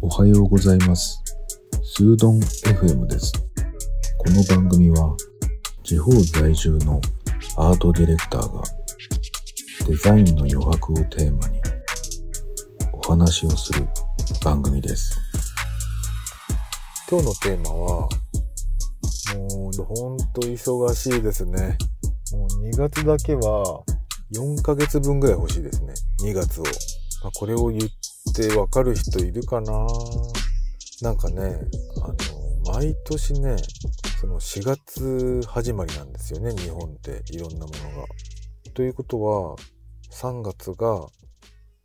おはようございます。スードン FM です。この番組は地方在住のアートディレクターがデザインの余白をテーマにお話をする番組です。今日のテーマは、もうほんと忙しいですね。もう2月だけは4ヶ月分ぐらい欲しいですね。2月を。あ、これを言ってわかる人いるかななんかね、あの、毎年ね、その4月始まりなんですよね、日本っていろんなものが。ということは、3月が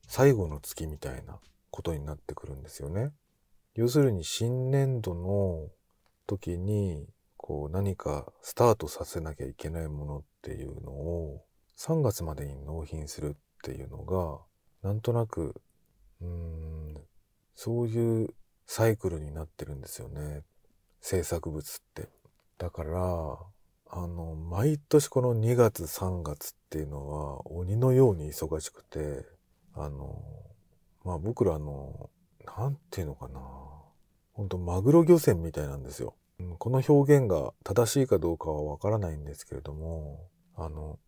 最後の月みたいなことになってくるんですよね。要するに新年度の時にこう何かスタートさせなきゃいけないものっていうのを3月までに納品するっていうのがなんとなくうーんそういうサイクルになってるんですよね制作物って。だからあの毎年この2月3月っていうのは鬼のように忙しくてあのまあ僕らのなんていうのかな。ほんと、マグロ漁船みたいなんですよ。この表現が正しいかどうかはわからないんですけれども、あの、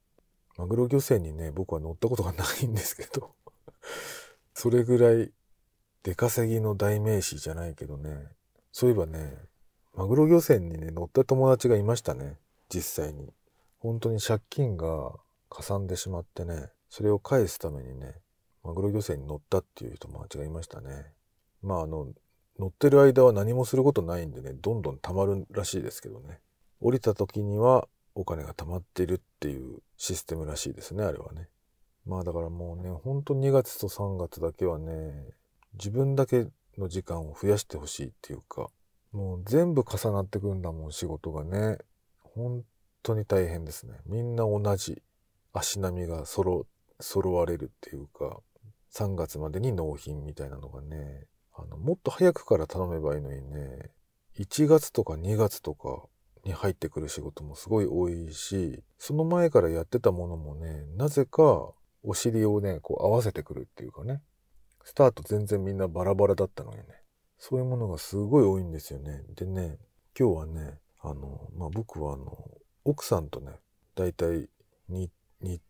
マグロ漁船にね、僕は乗ったことがないんですけど、それぐらい出稼ぎの代名詞じゃないけどね、そういえばね、マグロ漁船にね、乗った友達がいましたね、実際に。本当に借金がかさんでしまってね、それを返すためにね、マグロ漁船に乗ったっていう友達がいましたね。まああの、乗ってる間は何もすることないんでね、どんどん貯まるらしいですけどね。降りた時にはお金が貯まってるっていうシステムらしいですね、あれはね。まあだからもうね、ほんと2月と3月だけはね、自分だけの時間を増やしてほしいっていうか、もう全部重なってくんだもん、仕事がね。本当に大変ですね。みんな同じ足並みが揃、揃われるっていうか、3月までに納品みたいなのがね、あの、もっと早くから頼めばいいのにね、1月とか2月とかに入ってくる仕事もすごい多いし、その前からやってたものもね、なぜかお尻をね、こう合わせてくるっていうかね、スタート全然みんなバラバラだったのにね、そういうものがすごい多いんですよね。でね、今日はね、あの、まあ、僕はあの、奥さんとね、だいたい日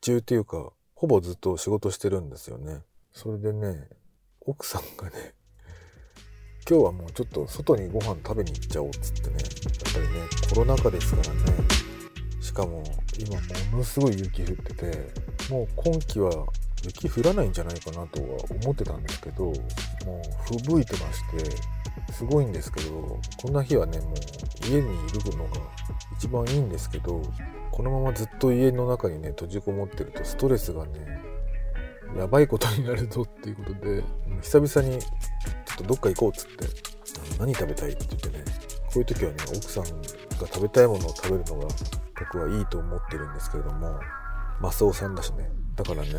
中っていうか、ほぼずっと仕事してるんですよね。それでね、奥さんがね、今日はもうちょっと外にご飯食べに行っちゃおうっつってね、やっぱりね、コロナ禍ですからね、しかも今ものすごい雪降ってて、もう今季は雪降らないんじゃないかなとは思ってたんですけど、もう吹雪いてまして、すごいんですけど、こんな日はね、もう家にいるのが一番いいんですけど、このままずっと家の中にね、閉じこもってるとストレスがね、やばいことになるぞっていうことで、久々にちょっとどっか行こうっつって、何食べたいって言ってね、こういう時はね、奥さんが食べたいものを食べるのが僕はいいと思ってるんですけれども、マスオさんだしね。だからね、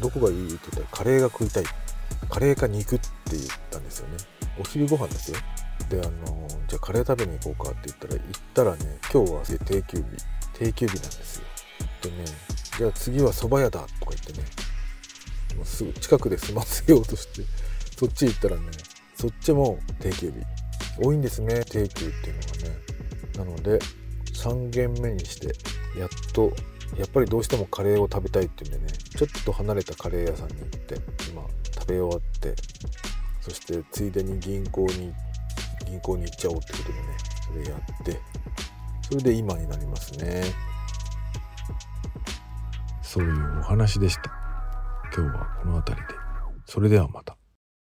どこがいいって言ったらカレーが食いたい。カレーか肉って言ったんですよね。お昼ご飯ですよ。で、あの、じゃあカレー食べに行こうかって言ったら、行ったらね、今日は定休日。定休日なんですよ。でね、じゃあ次は蕎麦屋だとか言ってね、もうすぐ近くで済ませようとして、そっち行ったらね、そっちも定休日。多いんですね、定休っていうのがね。なので、3軒目にして、やっと、やっぱりどうしてもカレーを食べたいっていうんでね、ちょっと離れたカレー屋さんに行って、今、食べ終わって、そしてついでに銀行に、銀行に行っちゃおうってことでね、それやって、それで今になりますね。そういうお話でした。今日はこの辺りで。それではまた。